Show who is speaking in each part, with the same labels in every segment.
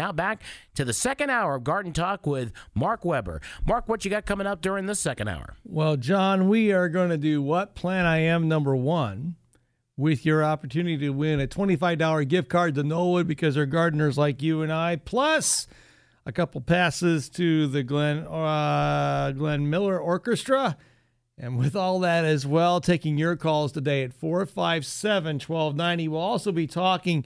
Speaker 1: Now back to the second hour of Garden Talk with Mark Weber. Mark, what you got coming up during the second hour?
Speaker 2: Well, John, we are going to do What Plant I Am number one with your opportunity to win a $25 gift card to Knollwood because they're gardeners like you and I, plus a couple passes to the Glenn, uh, Glenn Miller Orchestra. And with all that as well, taking your calls today at 457 1290. We'll also be talking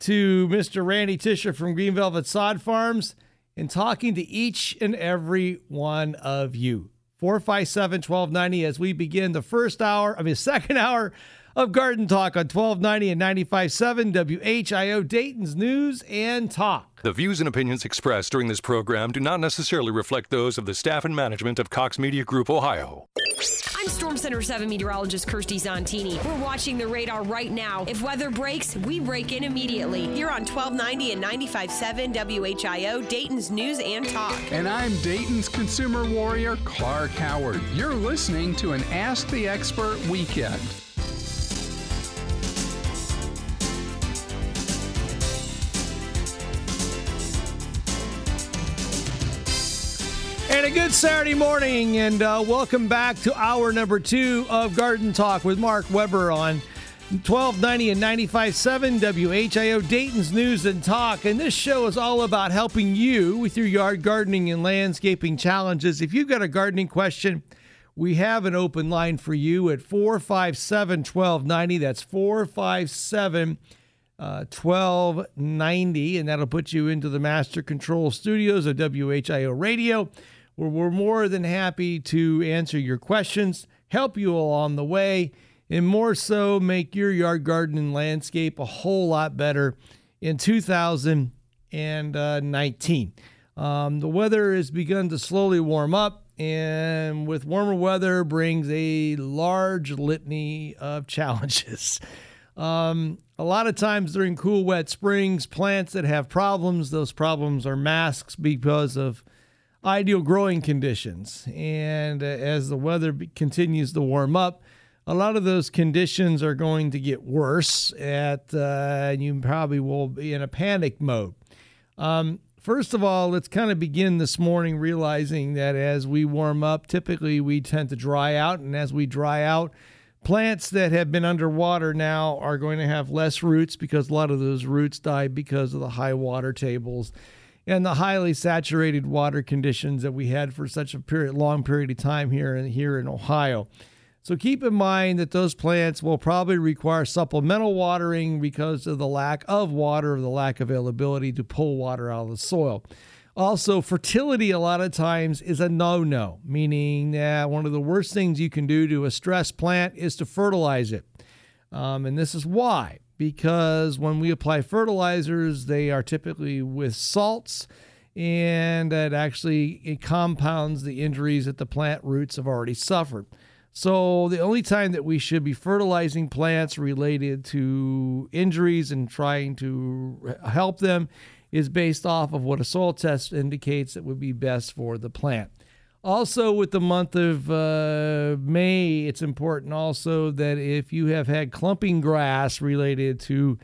Speaker 2: to Mr. Randy Tisher from Green Velvet Sod Farms and talking to each and every one of you. 457 1290 as we begin the first hour, I mean, second hour of Garden Talk on 1290 and 95.7 WHIO Dayton's News and Talk.
Speaker 3: The views and opinions expressed during this program do not necessarily reflect those of the staff and management of Cox Media Group Ohio.
Speaker 4: I'm Storm Center 7 meteorologist Kirsty Zontini. We're watching the radar right now. If weather breaks, we break in immediately. Here on 1290 and 95.7 WHIO, Dayton's News and Talk.
Speaker 5: And I'm Dayton's consumer warrior, Clark Howard. You're listening to an Ask the Expert weekend.
Speaker 2: And a good Saturday morning, and uh, welcome back to hour number two of Garden Talk with Mark Weber on 1290 and 95.7 WHIO Dayton's News and Talk. And this show is all about helping you with your yard gardening and landscaping challenges. If you've got a gardening question, we have an open line for you at 457 1290. That's 457 uh, 1290, and that'll put you into the Master Control Studios of WHIO Radio where we're more than happy to answer your questions, help you along the way, and more so make your yard garden and landscape a whole lot better in 2019. Um, the weather has begun to slowly warm up, and with warmer weather brings a large litany of challenges. Um, a lot of times during cool, wet springs, plants that have problems, those problems are masks because of ideal growing conditions. And uh, as the weather continues to warm up, a lot of those conditions are going to get worse. At uh, you probably will be in a panic mode. Um, first of all, let's kind of begin this morning realizing that as we warm up, typically we tend to dry out, and as we dry out, plants that have been underwater now are going to have less roots because a lot of those roots die because of the high water tables and the highly saturated water conditions that we had for such a period, long period of time here in, here in Ohio. So keep in mind that those plants will probably require supplemental watering because of the lack of water or the lack of availability to pull water out of the soil. Also, fertility a lot of times is a no no, meaning that one of the worst things you can do to a stressed plant is to fertilize it. Um, and this is why because when we apply fertilizers, they are typically with salts and it actually it compounds the injuries that the plant roots have already suffered. So the only time that we should be fertilizing plants related to injuries and trying to help them is based off of what a soil test indicates that would be best for the plant. Also, with the month of uh, May, it's important also that if you have had clumping grass related to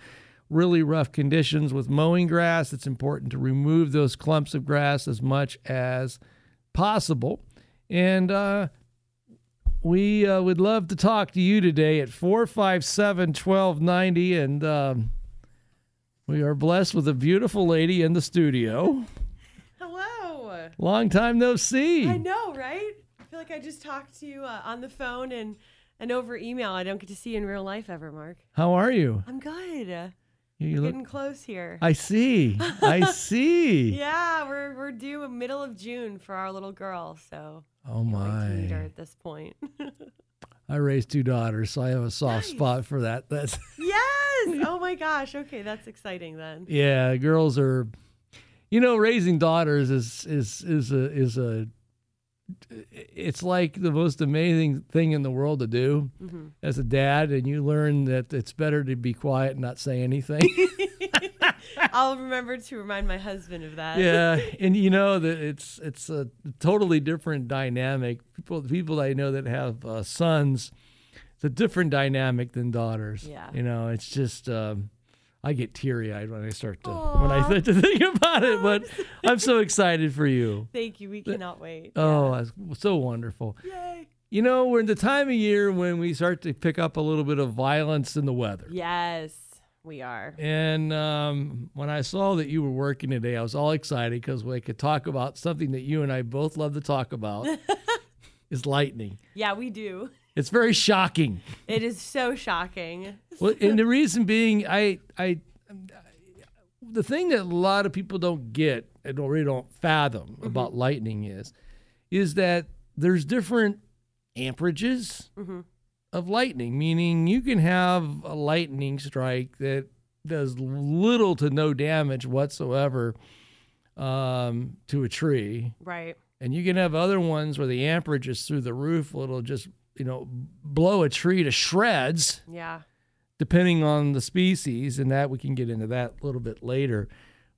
Speaker 2: really rough conditions with mowing grass, it's important to remove those clumps of grass as much as possible. And uh, we uh, would love to talk to you today at 457 1290. And um, we are blessed with a beautiful lady in the studio. Long time no see.
Speaker 6: I know, right? I feel like I just talked to you uh, on the phone and and over email. I don't get to see you in real life ever, Mark.
Speaker 2: How are you?
Speaker 6: I'm good.
Speaker 2: You, look,
Speaker 6: getting close here.
Speaker 2: I see. I see.
Speaker 6: yeah, we're we're due middle of June for our little girl, so
Speaker 2: oh my,
Speaker 6: her at this point.
Speaker 2: I raised two daughters, so I have a soft nice. spot for that. That's
Speaker 6: yes. Oh my gosh. Okay, that's exciting then.
Speaker 2: Yeah, girls are you know, raising daughters is is is a is a it's like the most amazing thing in the world to do mm-hmm. as a dad, and you learn that it's better to be quiet and not say anything.
Speaker 6: I'll remember to remind my husband of that.
Speaker 2: Yeah, and you know that it's it's a totally different dynamic. People people I know that have uh, sons, it's a different dynamic than daughters.
Speaker 6: Yeah,
Speaker 2: you know, it's just. Um, I get teary eyed when I start to when I start to think about it. But I'm so excited for you.
Speaker 6: Thank you. We cannot wait.
Speaker 2: Oh, that's so wonderful.
Speaker 6: Yay.
Speaker 2: You know, we're in the time of year when we start to pick up a little bit of violence in the weather.
Speaker 6: Yes, we are.
Speaker 2: And um, when I saw that you were working today, I was all excited because we could talk about something that you and I both love to talk about is lightning.
Speaker 6: Yeah, we do.
Speaker 2: It's very shocking.
Speaker 6: It is so shocking.
Speaker 2: Well, and the reason being, I, I, the thing that a lot of people don't get and really don't fathom about lightning is, is that there's different amperages of lightning. Meaning, you can have a lightning strike that does little to no damage whatsoever um, to a tree,
Speaker 6: Right.
Speaker 2: and you can have other ones where the amperage is through the roof. It'll just you know blow a tree to shreds
Speaker 6: Yeah.
Speaker 2: depending on the species, and that we can get into that a little bit later.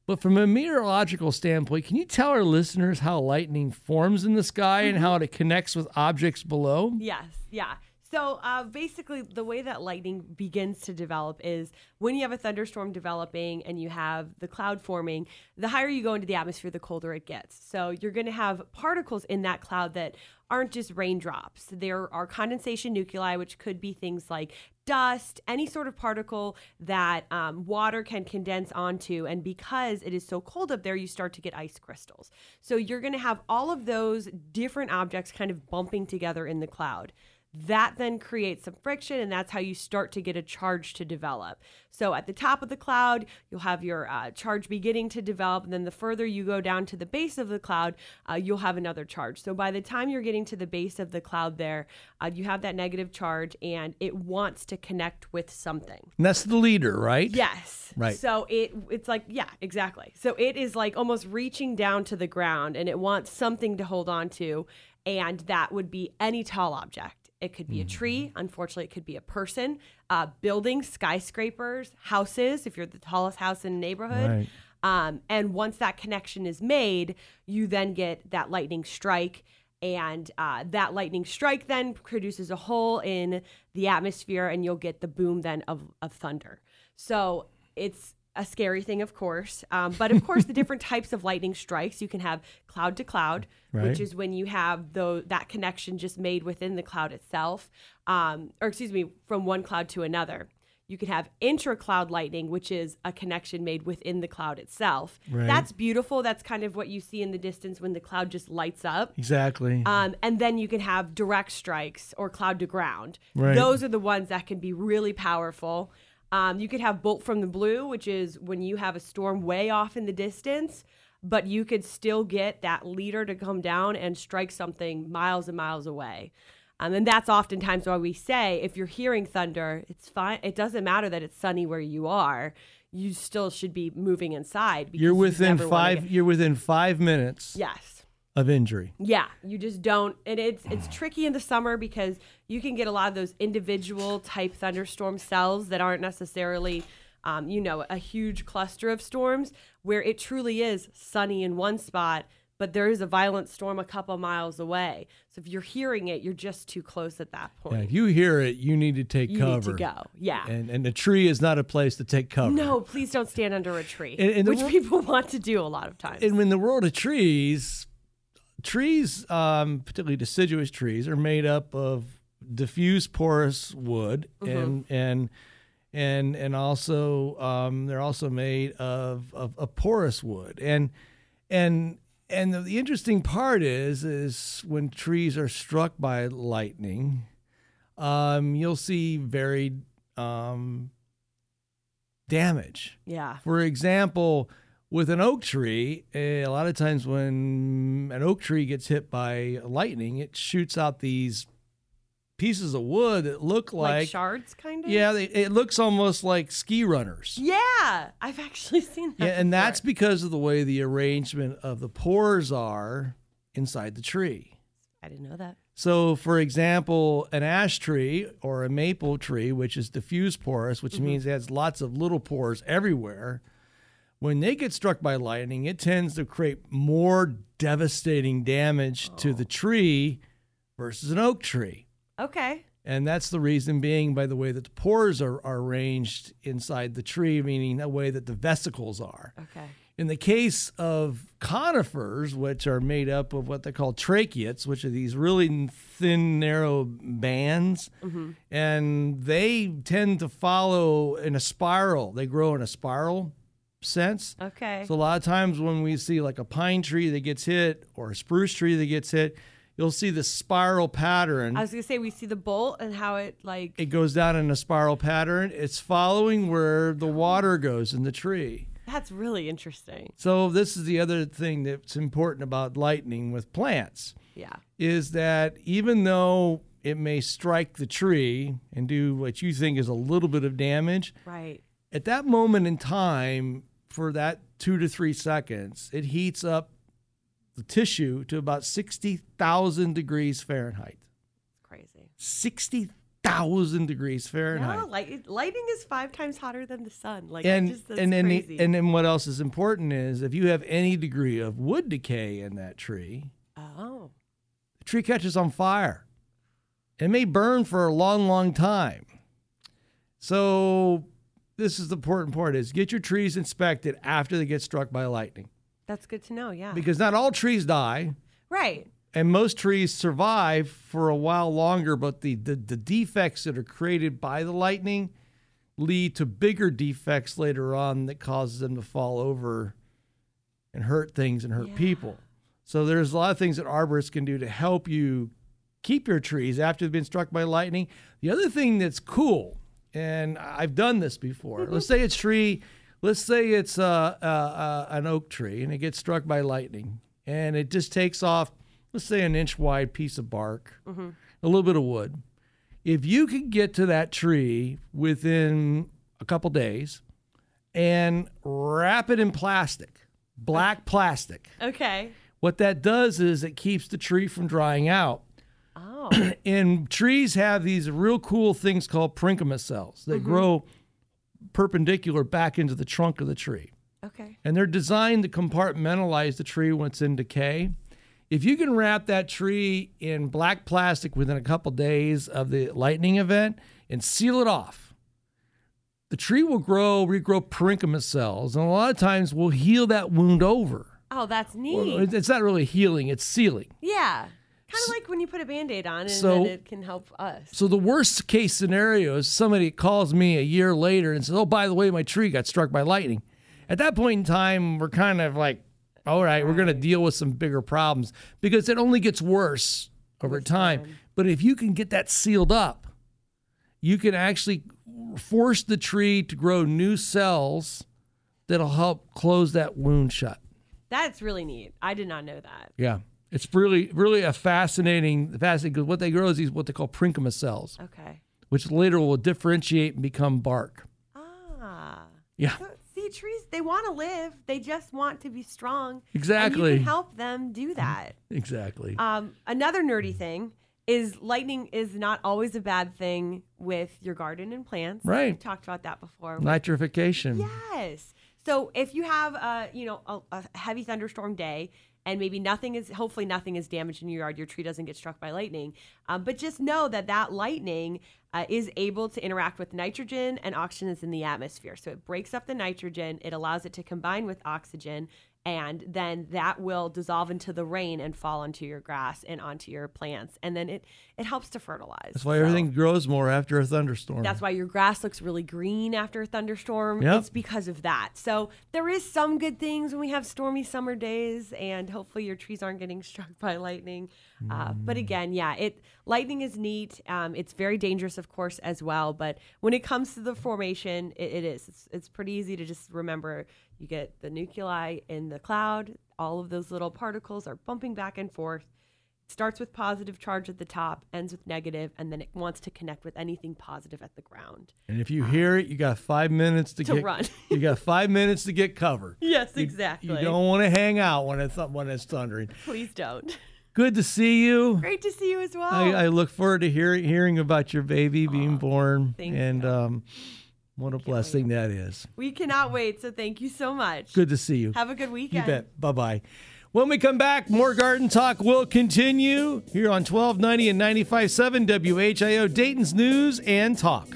Speaker 2: But from a meteorological standpoint, can you tell our listeners how lightning forms in the sky and mm-hmm. how it connects with objects below?
Speaker 6: Yes, yeah. So uh, basically, the way that lightning begins to develop is when you have a thunderstorm developing and you have the cloud forming, the higher you go into the atmosphere, the colder it gets. So you're going to have particles in that cloud that aren't just raindrops. There are condensation nuclei, which could be things like dust, any sort of particle that um, water can condense onto. And because it is so cold up there, you start to get ice crystals. So you're going to have all of those different objects kind of bumping together in the cloud. That then creates some friction, and that's how you start to get a charge to develop. So, at the top of the cloud, you'll have your uh, charge beginning to develop, and then the further you go down to the base of the cloud, uh, you'll have another charge. So, by the time you're getting to the base of the cloud, there, uh, you have that negative charge, and it wants to connect with something.
Speaker 2: And that's the leader, right?
Speaker 6: Yes.
Speaker 2: Right.
Speaker 6: So it it's like yeah, exactly. So it is like almost reaching down to the ground and it wants something to hold on to and that would be any tall object. It could be a tree. Unfortunately, it could be a person, uh, buildings, skyscrapers, houses. If you're the tallest house in a neighborhood,
Speaker 2: Right.
Speaker 6: um, and once that connection is made, you then get that lightning strike. And uh, that lightning strike then produces a hole in the atmosphere, and you'll get the boom then of, of thunder. So it's a scary thing, of course. Um, but of course, the different types of lightning strikes you can have cloud to cloud,
Speaker 2: Right.
Speaker 6: which is when you have the, that connection just made within the cloud itself, um, or excuse me, from one cloud to another. You can have intra-cloud lightning, which is a connection made within the cloud itself.
Speaker 2: Right.
Speaker 6: That's beautiful. That's kind of what you see in the distance when the cloud just lights up.
Speaker 2: Exactly.
Speaker 6: Um, and then you can have direct strikes or cloud to ground.
Speaker 2: Right.
Speaker 6: Those are the ones that can be really powerful. Um, you could have bolt from the blue, which is when you have a storm way off in the distance, but you could still get that leader to come down and strike something miles and miles away. Um, and that's oftentimes why we say if you're hearing thunder, it's fine. It doesn't matter that it's sunny where you are. You still should be moving inside. because
Speaker 2: you're within
Speaker 6: wanna
Speaker 2: five.
Speaker 6: get-
Speaker 2: You're within five minutes
Speaker 6: yes.
Speaker 2: Of injury.
Speaker 6: Yeah, you just don't, and it's it's tricky in the summer because you can get a lot of those individual type thunderstorm cells that aren't necessarily, um, you know, a huge cluster of storms where it truly is sunny in one spot, but there is a violent storm a couple miles away. So if you're hearing it, you're just too close at that
Speaker 2: Yeah,
Speaker 6: point.
Speaker 2: if you hear it, you need to take
Speaker 6: you
Speaker 2: cover.
Speaker 6: need to go. Yeah.
Speaker 2: And and the tree is not a place to take cover.
Speaker 6: no, please don't stand under a tree,
Speaker 2: And- and
Speaker 6: which
Speaker 2: wor-
Speaker 6: people want to do a lot of times.
Speaker 2: And when the world of trees, trees, um, particularly deciduous trees, are made up of diffuse porous wood, and and and and also um, they're also made of, of of porous wood, and and and the, the interesting part is is when trees are struck by lightning, um, you'll see varied um, damage.
Speaker 6: yeah.
Speaker 2: For example, with an oak tree, eh, a lot of times when an oak tree gets hit by lightning, it shoots out these pieces of wood that look
Speaker 6: Like,
Speaker 2: like,
Speaker 6: shards, kind of.
Speaker 2: yeah, they, it looks almost like ski runners.
Speaker 6: Yeah, I've actually seen that.
Speaker 2: Yeah, and
Speaker 6: before.
Speaker 2: that's because of the way the arrangement of the pores are inside the tree.
Speaker 6: I didn't know that.
Speaker 2: So, for example, an ash tree or a maple tree, which is diffuse porous, which means it has lots of little pores everywhere, when they get struck by lightning, it tends to create more devastating damage to the oh. tree versus an oak tree.
Speaker 6: Okay.
Speaker 2: And that's the reason being by the way that the pores are, are arranged inside the tree, meaning the way that the vesicles are.
Speaker 6: Okay.
Speaker 2: In the case of conifers, which are made up of what they call tracheids, which are these really thin, narrow bands, mm-hmm. and they tend to follow in a spiral. They grow in a spiral sense.
Speaker 6: Okay.
Speaker 2: So a lot of times when we see like a pine tree that gets hit or a spruce tree that gets hit, you'll see the spiral pattern.
Speaker 6: I was gonna say we see the bolt and how it like
Speaker 2: it goes down in a spiral pattern. It's following where the oh. water goes in the tree.
Speaker 6: that's really interesting.
Speaker 2: So this is the other thing that's important about lightning with plants
Speaker 6: Yeah.
Speaker 2: is that even though it may strike the tree and do what you think is a little bit of damage,
Speaker 6: Right.
Speaker 2: at that moment in time, for that two to three seconds, it heats up the tissue to about 60,000 degrees Fahrenheit.
Speaker 6: It's crazy.
Speaker 2: 60,000 degrees Fahrenheit.
Speaker 6: No, light, lightning is five times hotter than the sun. Like
Speaker 2: and
Speaker 6: just,
Speaker 2: and then the- and then what else is important is if you have any degree of wood decay in that tree,
Speaker 6: oh.
Speaker 2: the tree catches on fire. It may burn for a long, long time. So this is the important part is get your trees inspected after they get struck by lightning.
Speaker 6: That's good to know. Yeah.
Speaker 2: Because not all trees die
Speaker 6: right.
Speaker 2: and most trees survive for a while longer, but the, the, the defects that are created by the lightning lead to bigger defects later on that causes them to fall over and hurt things and hurt
Speaker 6: Yeah.
Speaker 2: people. So there's a lot of things that arborists can do to help you keep your trees after they've been struck by lightning. The other thing that's cool, and I've done this before. let's say it's tree, let's say it's uh, uh, uh, an oak tree, and it gets struck by lightning, and it just takes off, let's say an inch wide piece of bark, a little bit of wood. If you can get to that tree within a couple days and wrap it in plastic, black plastic,
Speaker 6: Okay.
Speaker 2: what that does is it keeps the tree from drying out.
Speaker 6: Oh.
Speaker 2: And trees have these real cool things called parenchyma cells. They mm-hmm. grow perpendicular back into the trunk of the tree.
Speaker 6: okay.
Speaker 2: And they're designed to compartmentalize the tree when it's in decay. If you can wrap that tree in black plastic within a couple days of the lightning event and seal it off, the tree will grow, regrow parenchyma cells, and a lot of times will heal that wound over.
Speaker 6: Oh, that's
Speaker 2: Well,
Speaker 6: neat.
Speaker 2: It's not really healing, it's sealing.
Speaker 6: yeah. Kind of like when you put a band-aid on and
Speaker 2: So-
Speaker 6: then it can help us.
Speaker 2: So the worst case scenario is somebody calls me a year later and says, "Oh, by the way, my tree got struck by lightning." At that point in time, we're kind of like, "All right, we're going to deal with some bigger problems because it only gets worse over time." But if you can get that sealed up, you can actually force the tree to grow new cells that'll help close that wound shut.
Speaker 6: That's really neat. I did not know that.
Speaker 2: Yeah. It's really, really a fascinating, fascinating because what they grow is these what they call parenchyma cells,
Speaker 6: Okay.
Speaker 2: which later will differentiate and become bark.
Speaker 6: Ah.
Speaker 2: Yeah,
Speaker 6: So, see, trees, they want to live. They just want to be strong. And
Speaker 2: Exactly.
Speaker 6: you can help them do that.
Speaker 2: exactly.
Speaker 6: Um, another nerdy thing is lightning is not always a bad thing with your garden and plants.
Speaker 2: Right.
Speaker 6: We've talked about that before.
Speaker 2: Nitrification.
Speaker 6: Yes. So if you have a you know a, a heavy thunderstorm day and maybe nothing is hopefully nothing is damaged in your yard, your tree doesn't get struck by lightning, um, but just know that that lightning uh, is able to interact with nitrogen and oxygen that's in the atmosphere. So it breaks up the nitrogen, it allows it to combine with oxygen. And then that will dissolve into the rain and fall onto your grass and onto your plants, and then it it helps to fertilize.
Speaker 2: That's why
Speaker 6: So-
Speaker 2: everything grows more after a thunderstorm.
Speaker 6: that's why your grass looks really green after a thunderstorm.
Speaker 2: Yep.
Speaker 6: It's because of that. So there is some good things when we have stormy summer days, and hopefully your trees aren't getting struck by lightning. Uh, but
Speaker 2: Mm.
Speaker 6: again, yeah, it lightning is neat. Um, it's very dangerous, of course, as well. But when it comes to the formation, it, it is. It's, it's pretty easy to just remember. You get the nuclei in the cloud. All of those little particles are bumping back and forth starts with positive charge at the top, ends with negative, and then it wants to connect with anything positive at the ground.
Speaker 2: and if you hear it, you got five minutes to,
Speaker 6: To
Speaker 2: get
Speaker 6: run.
Speaker 2: you got five minutes to get cover.
Speaker 6: Yes,
Speaker 2: You-
Speaker 6: exactly.
Speaker 2: You don't want to hang out when it's when it's thundering.
Speaker 6: Please don't.
Speaker 2: Good to see you.
Speaker 6: Great to see you as well.
Speaker 2: I, I look forward to hear, hearing about your baby being born,
Speaker 6: thank
Speaker 2: and
Speaker 6: you.
Speaker 2: um, what a blessing that is.
Speaker 6: we cannot wait. So thank you so much.
Speaker 2: Good to see you.
Speaker 6: Have a good weekend.
Speaker 2: You bet. Bye bye. When we come back, more Garden Talk will continue here on 1290 and 95.7 WHIO Dayton's News and Talk.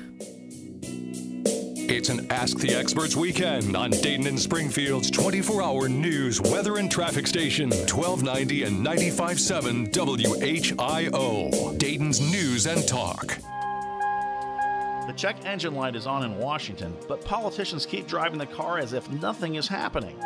Speaker 3: It's an Ask the Experts weekend on Dayton and Springfield's 24 hour news, weather, and traffic station, 1290 and 95.7 WHIO. Dayton's News and Talk.
Speaker 7: The check engine light is on in Washington, but politicians keep driving the car as if nothing is happening.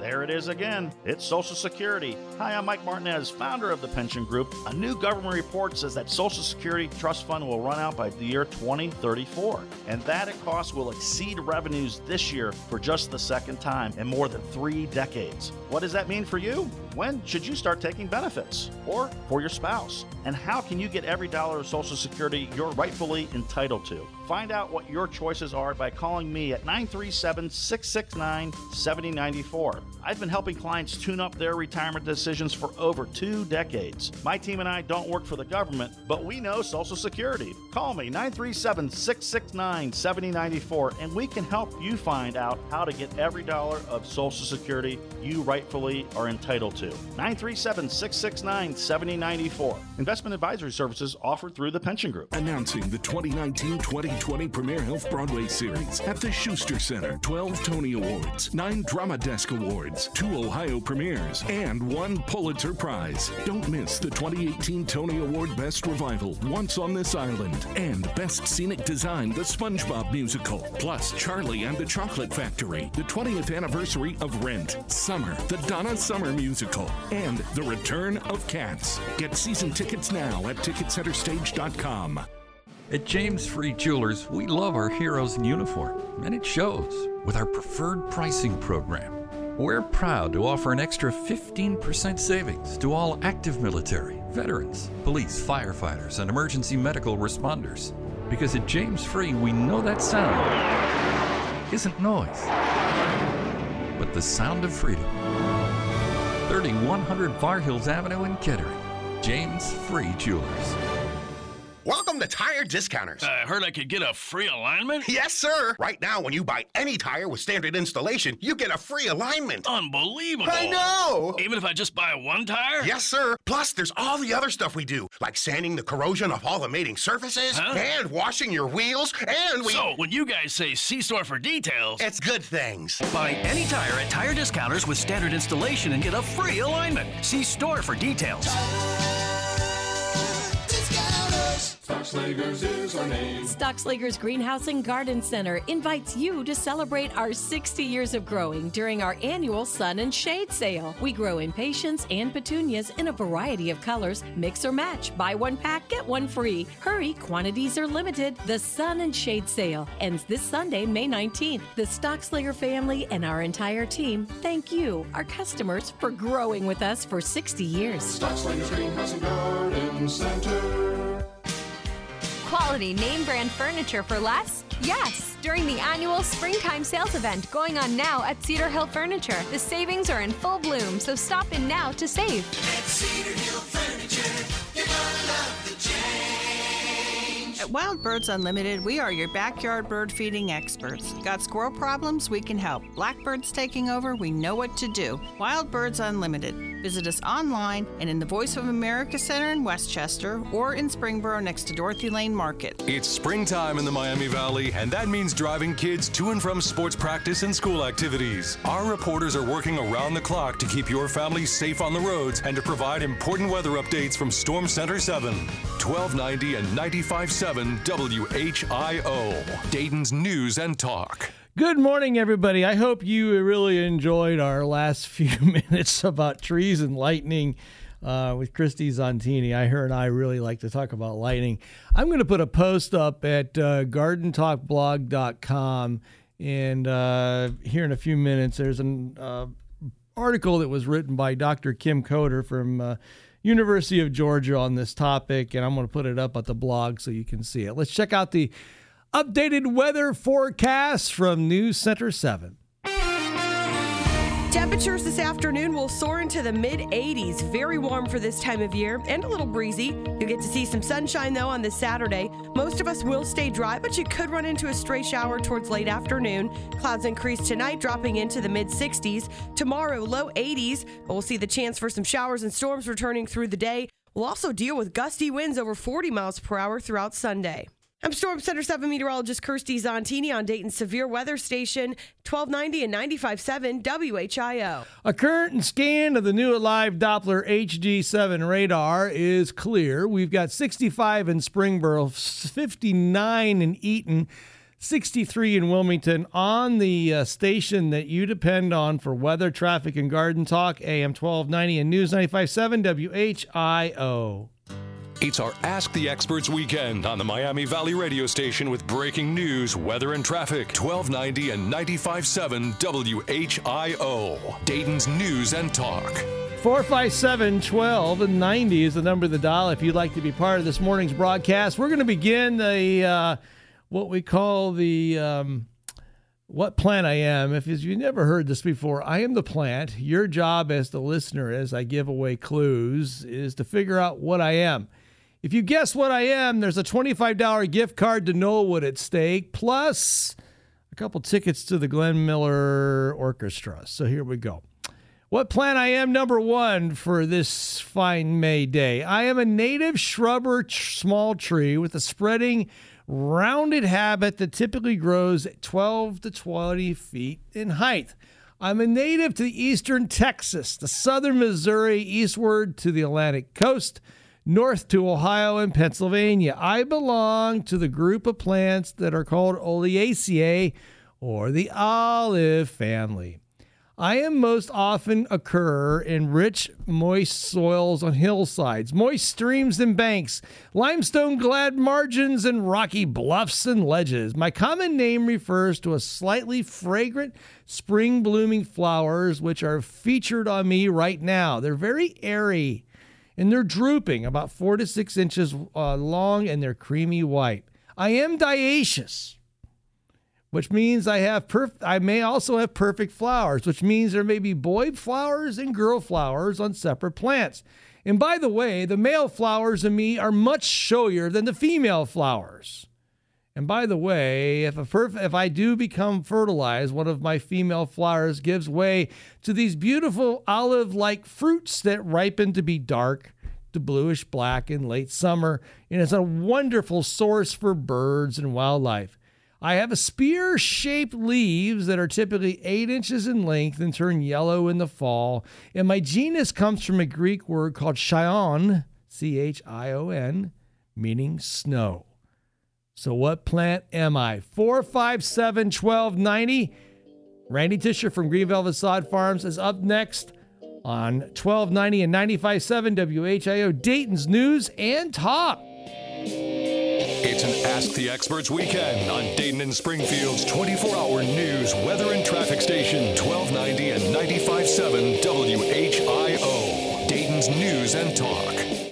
Speaker 7: There it is again. It's Social Security. Hi, I'm Mike Martinez, founder of the Pension Group. A new government report says that Social Security Trust Fund will run out by the year 2034, and that it costs will exceed revenues this year for just the second time in more than three decades. What does that mean for you? When should you start taking benefits? Or for your spouse? And how can you get every dollar of Social Security you're rightfully entitled to? Find out what your choices are by calling me at 937 669 7094. I've been helping clients tune up their retirement decisions for over two decades. My team and I don't work for the government, but we know Social Security. Call me 937 669 7094 and we can help you find out how to get every dollar of Social Security you rightfully are entitled to. 937 669 7094. Investment advisory services offered through the Pension Group.
Speaker 8: Announcing the 2019 2020 Premier Health Broadway Series at the Schuster Center 12 Tony Awards, 9 Drama Desk Awards, 2 Ohio premieres, and 1 Pulitzer Prize. Don't miss the 2018 Tony Award Best Revival, Once on This Island, and Best Scenic Design, the SpongeBob Musical, plus Charlie and the Chocolate Factory, the 20th anniversary of Rent, Summer, the Donna Summer Musical, and the return of Cats. Get season tickets now at TicketCenterStage.com.
Speaker 9: At James Free Jewelers, we love our heroes in uniform, and it shows with our preferred pricing program. We're proud to offer an extra 15% savings to all active military, veterans, police, firefighters, and emergency medical responders. Because at James Free, we know that sound isn't noise, but the sound of freedom. 3100 Far Hills Avenue in Kettering. James Free Jewelers.
Speaker 10: Welcome to Tire Discounters.
Speaker 11: I heard I could get a free alignment?
Speaker 10: Yes, sir. Right now, when you buy any tire with standard installation, you get a free alignment.
Speaker 11: Unbelievable.
Speaker 10: I know.
Speaker 11: Even if I just buy one tire?
Speaker 10: Yes, sir. Plus, there's all the other stuff we do, like sanding the corrosion off all the mating surfaces
Speaker 11: Huh?
Speaker 10: and washing your wheels, and we.
Speaker 11: So, when you guys say See store for details,
Speaker 10: it's good things.
Speaker 12: Buy any tire at Tire Discounters with standard installation and get a free alignment. See store for details.
Speaker 13: Stockslagers is our name.
Speaker 14: Stockslagers Greenhouse and Garden Center invites you to celebrate our 60 years of growing during our annual Sun and Shade Sale. We grow impatiens and petunias in a variety of colors. Mix or match. Buy one pack, get one free. Hurry, quantities are limited. The Sun and Shade Sale ends this Sunday, May 19th. The Stockslager family and our entire team thank you, our customers, for growing with us for 60 years.
Speaker 13: Stockslagers Greenhouse and Garden Center.
Speaker 15: Quality name brand furniture for less? Yes! During the annual springtime sales event going on now at Cedar Hill Furniture. The savings are in full bloom, so stop in now to save.
Speaker 13: At Cedar Hill Furniture, you're gonna love the change.
Speaker 16: At Wild Birds Unlimited, we are your backyard bird feeding experts. Got squirrel problems? We can help. Blackbirds taking over? We know what to do. Wild Birds Unlimited. Visit us online and in the Voice of America Center in West Chester or in Springboro next to Dorothy Lane Market.
Speaker 3: It's springtime in the Miami Valley, and that means driving kids to and from sports practice and school activities. Our reporters are working around the clock to keep your family safe on the roads and to provide important weather updates from Storm Center 7, 1290 and 95.7 WHIO. Dayton's News and Talk.
Speaker 2: Good morning, everybody. I hope you really enjoyed our last few minutes about trees and lightning uh, with Christy Zontini. I her and I really like to talk about lightning. I'm going to put a post up at uh, gardentalkblog.com, and uh, here in a few minutes, there's an uh, article that was written by Dr. Kim Coder from uh, University of Georgia on this topic, and I'm going to put it up at the blog so you can see it. Let's check out the updated weather forecast from News Center 7.
Speaker 4: Temperatures this afternoon will soar into the mid 80s. Very warm for this time of year and a little breezy. You'll get to see some sunshine though on this Saturday. Most of us will stay dry, but you could run into a stray shower towards late afternoon. Clouds increase tonight, dropping into the mid 60s. Tomorrow, low 80s. But we'll see the chance for some showers and storms returning through the day. We'll also deal with gusty winds over 40 miles per hour throughout Sunday. I'm Storm Center 7 meteorologist Kirsty Zontini on Dayton's Severe Weather Station, 1290 and 95.7 WHIO.
Speaker 2: A current scan of the new Alive Doppler HD7 radar is clear. We've got 65 in Springboro, 59 in Eaton, 63 in Wilmington on the uh, station that you depend on for weather, traffic, and garden talk, AM 1290 and News 95.7 WHIO.
Speaker 3: It's our Ask the Experts weekend on the Miami Valley radio station with breaking news, weather, and traffic. 1290 and 95.7 WHIO. Dayton's News and Talk.
Speaker 2: 457 12 and 90 is the number of the dial if you'd like to be part of this morning's broadcast. We're going to begin the uh, what we call the um, what plant I am. If you've never heard this before, I am the plant. Your job as the listener, as I give away clues, is to figure out what I am. If you guess what I am, there's a $25 gift card to Knollwood at stake, plus a couple tickets to the Glenn Miller Orchestra. So here we go. What plant I am, number one for this fine May day. I am a native shrub or small tree with a spreading, rounded habit that typically grows 12 to 20 feet in height. I'm a native to the eastern Texas, the southern Missouri, eastward to the Atlantic coast north to Ohio and Pennsylvania. I belong to the group of plants that are called Oleaceae or the olive family. I am most often occur in rich, moist soils on hillsides, moist streams and banks, limestone glade margins, and rocky bluffs and ledges. My common name refers to a slightly fragrant spring blooming flowers which are featured on me right now. They're very airy and they're drooping about four to six inches uh, long and they're creamy white. I am dioecious, which means I have perf- I may also have perfect flowers, which means there may be boy flowers and girl flowers on separate plants. And by the way, the male flowers in me are much showier than the female flowers. And by the way, if if I do become fertilized, one of my female flowers gives way to these beautiful olive-like fruits that ripen to be dark to bluish black in late summer, and it's a wonderful source for birds and wildlife. I have a spear-shaped leaves that are typically eight inches in length and turn yellow in the fall. And my genus comes from a Greek word called chion, C-H-I-O-N, meaning snow. So, what plant am I? 457 1290. Randy Tisher from Green Velvet Sod Farms is up next on 1290 and 95.7 WHIO, Dayton's News and Talk.
Speaker 3: It's an Ask the Experts weekend on Dayton and Springfield's 24 hour news, weather, and traffic station, 1290 and 95.7 WHIO. Dayton's News and Talk.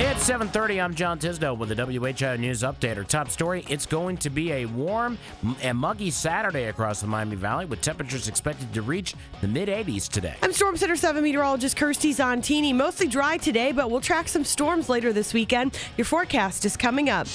Speaker 1: It's 7:30. I'm John Tisdale with the WHIO News Update. Our top story: It's going to be a warm and muggy Saturday across the Miami Valley, with temperatures expected to reach the mid 80s today.
Speaker 4: I'm Storm Center 7 meteorologist Kirsty Zontini. Mostly dry today, but we'll track some storms later this weekend. Your forecast is coming up.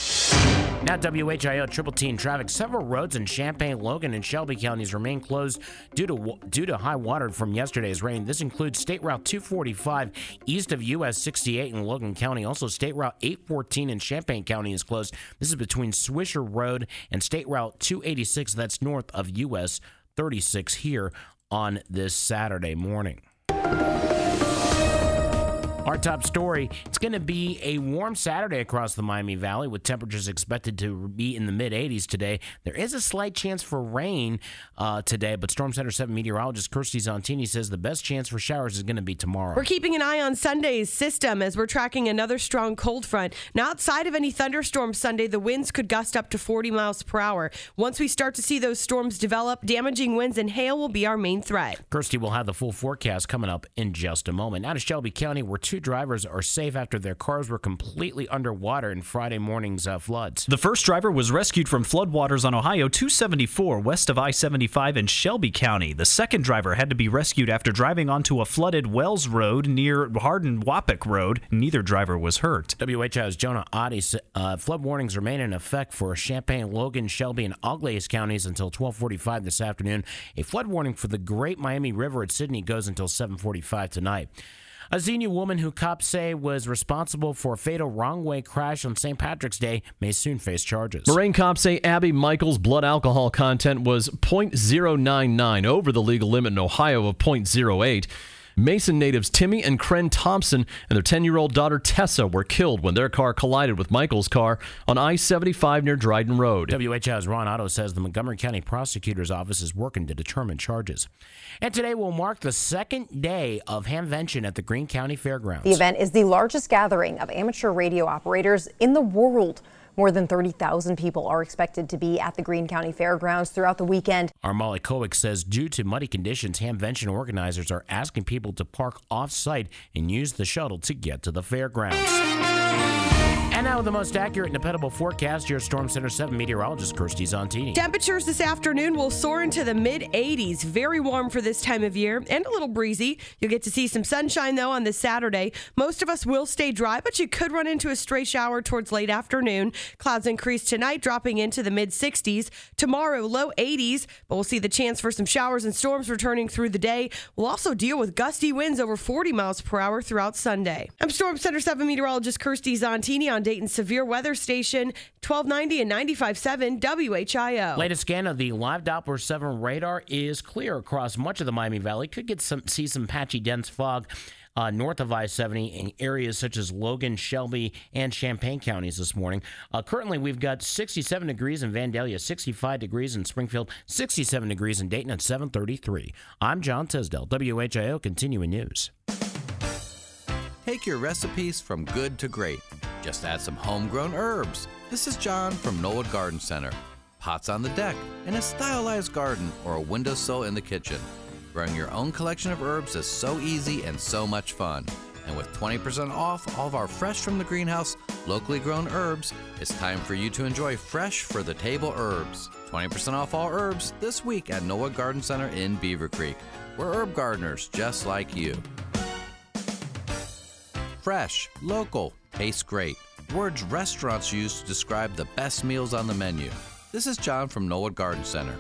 Speaker 1: Now, WHIO triple T in traffic. Several roads in Champaign, Logan, and Shelby counties remain closed due to due to high water from yesterday's rain. This includes State Route 245 east of US 68 in Logan County. Also, State Route 814 in Champaign County is closed. This is between Swisher Road and State Route 286. That's north of US 36 here on this Saturday morning. Our top story it's going to be a warm Saturday across the Miami Valley with temperatures expected to be in the mid 80s today. There is a slight chance for rain uh, today, but Storm Center 7 meteorologist Kirsty Zontini says the best chance for showers is going to be tomorrow.
Speaker 4: We're keeping an eye on Sunday's system as we're tracking another strong cold front. Now, outside of any thunderstorms Sunday, the winds could gust up to 40 miles per hour. Once we start to see those storms develop, damaging winds and hail will be our main threat.
Speaker 1: Kirsty will have the full forecast coming up in just a moment. Now to Shelby County, where two drivers are safe after their cars were completely underwater in Friday morning's uh, floods.
Speaker 17: The first driver was rescued from floodwaters on Ohio 274 west of I 75 in Shelby County. The second driver had to be rescued after driving onto a flooded Wells Road near Hardin Wapak Road. Neither driver was hurt.
Speaker 1: WHIO's Jonah Oddie uh, flood warnings remain in effect for Champaign, Logan, Shelby, and Auglaize counties until 12:45 this afternoon. A flood warning for the Great Miami River at Sidney goes until 7:45 tonight. A Xenia woman who cops say was responsible for a fatal wrong way crash on St. Patrick's Day may soon face charges.
Speaker 18: Moraine cops say Abby Michaels' blood alcohol content was 0.099 over the legal limit in Ohio of 0.08. Mason natives Timmy and Karen Thompson and their 10 year old daughter Tessa were killed when their car collided with Michael's car on I 75 near Dryden Road.
Speaker 1: WHIO's Ron Otto says the Montgomery County Prosecutor's Office is working to determine charges. And today will mark the second day of Hamvention at the Greene County Fairgrounds.
Speaker 19: The event is the largest gathering of amateur radio operators in the world. More than 30,000 people are expected to be at the Greene County Fairgrounds throughout the weekend.
Speaker 1: Our Molly Kowick says due to muddy conditions, Hamvention organizers are asking people to park off site and use the shuttle to get to the fairgrounds. And now the most accurate and dependable forecast, your Storm Center 7 meteorologist Kirsty Zontini.
Speaker 4: Temperatures this afternoon will soar into the mid 80s. Very warm for this time of year and a little breezy. You'll get to see some sunshine though on this Saturday. Most of us will stay dry, but you could run into a stray shower towards late afternoon. Clouds increase tonight, dropping into the mid 60s. Tomorrow, low 80s, but we'll see the chance for some showers and storms returning through the day. We'll also deal with gusty winds over 40 miles per hour throughout Sunday. I'm Storm Center 7 meteorologist Kirsty Zontini on Dayton's Severe Weather Station, 1290 and 95.7 WHIO.
Speaker 1: Latest scan of the live Doppler 7 radar is clear across much of the Miami Valley. Could get some see some patchy dense fog. Uh, north of I 70 in areas such as Logan, Shelby, and Champaign counties this morning. Uh, currently, we've got 67 degrees in Vandalia, 65 degrees in Springfield, 67 degrees in Dayton at 733. I'm John Tisdale, WHIO Continuing News.
Speaker 20: Take your recipes from good to great. Just add some homegrown herbs. This is John from Knollwood Garden Center. Pots on the deck, in a stylized garden, or a windowsill in the kitchen. Growing your own collection of herbs is so easy and so much fun. And with 20% off all of our fresh from the greenhouse, locally grown herbs, it's time for you to enjoy fresh for the table herbs. 20% off all herbs this week at Noah Garden Center in Beavercreek. We're herb gardeners just like you. Fresh, local, tastes great. Words restaurants use to describe the best meals on the menu. This is John from Knollwood Garden Center.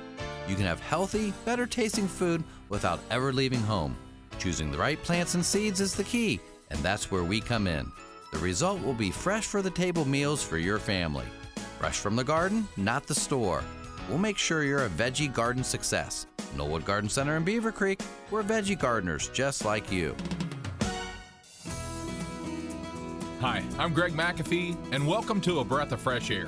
Speaker 20: You can have healthy, better tasting food without ever leaving home. Choosing the right plants and seeds is the key, and that's where we come in. The result will be fresh for the table meals for your family. Fresh from the garden, not the store. We'll make sure you're a veggie garden success. Knollwood Garden Center in Beavercreek, we're veggie gardeners just like you.
Speaker 21: Hi, I'm Greg McAfee, and welcome to A Breath of Fresh Air.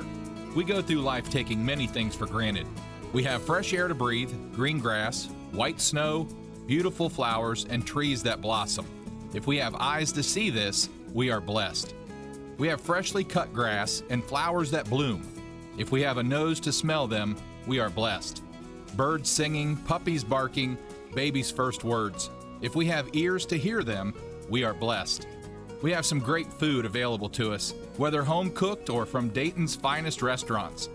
Speaker 21: We go through life taking many things for granted. We have fresh air to breathe, green grass, white snow, beautiful flowers, and trees that blossom. If we have eyes to see this, we are blessed. We have freshly cut grass and flowers that bloom. If we have a nose to smell them, we are blessed. Birds singing, puppies barking, babies' first words. If we have ears to hear them, we are blessed. We have some great food available to us, whether home cooked or from Dayton's finest restaurants.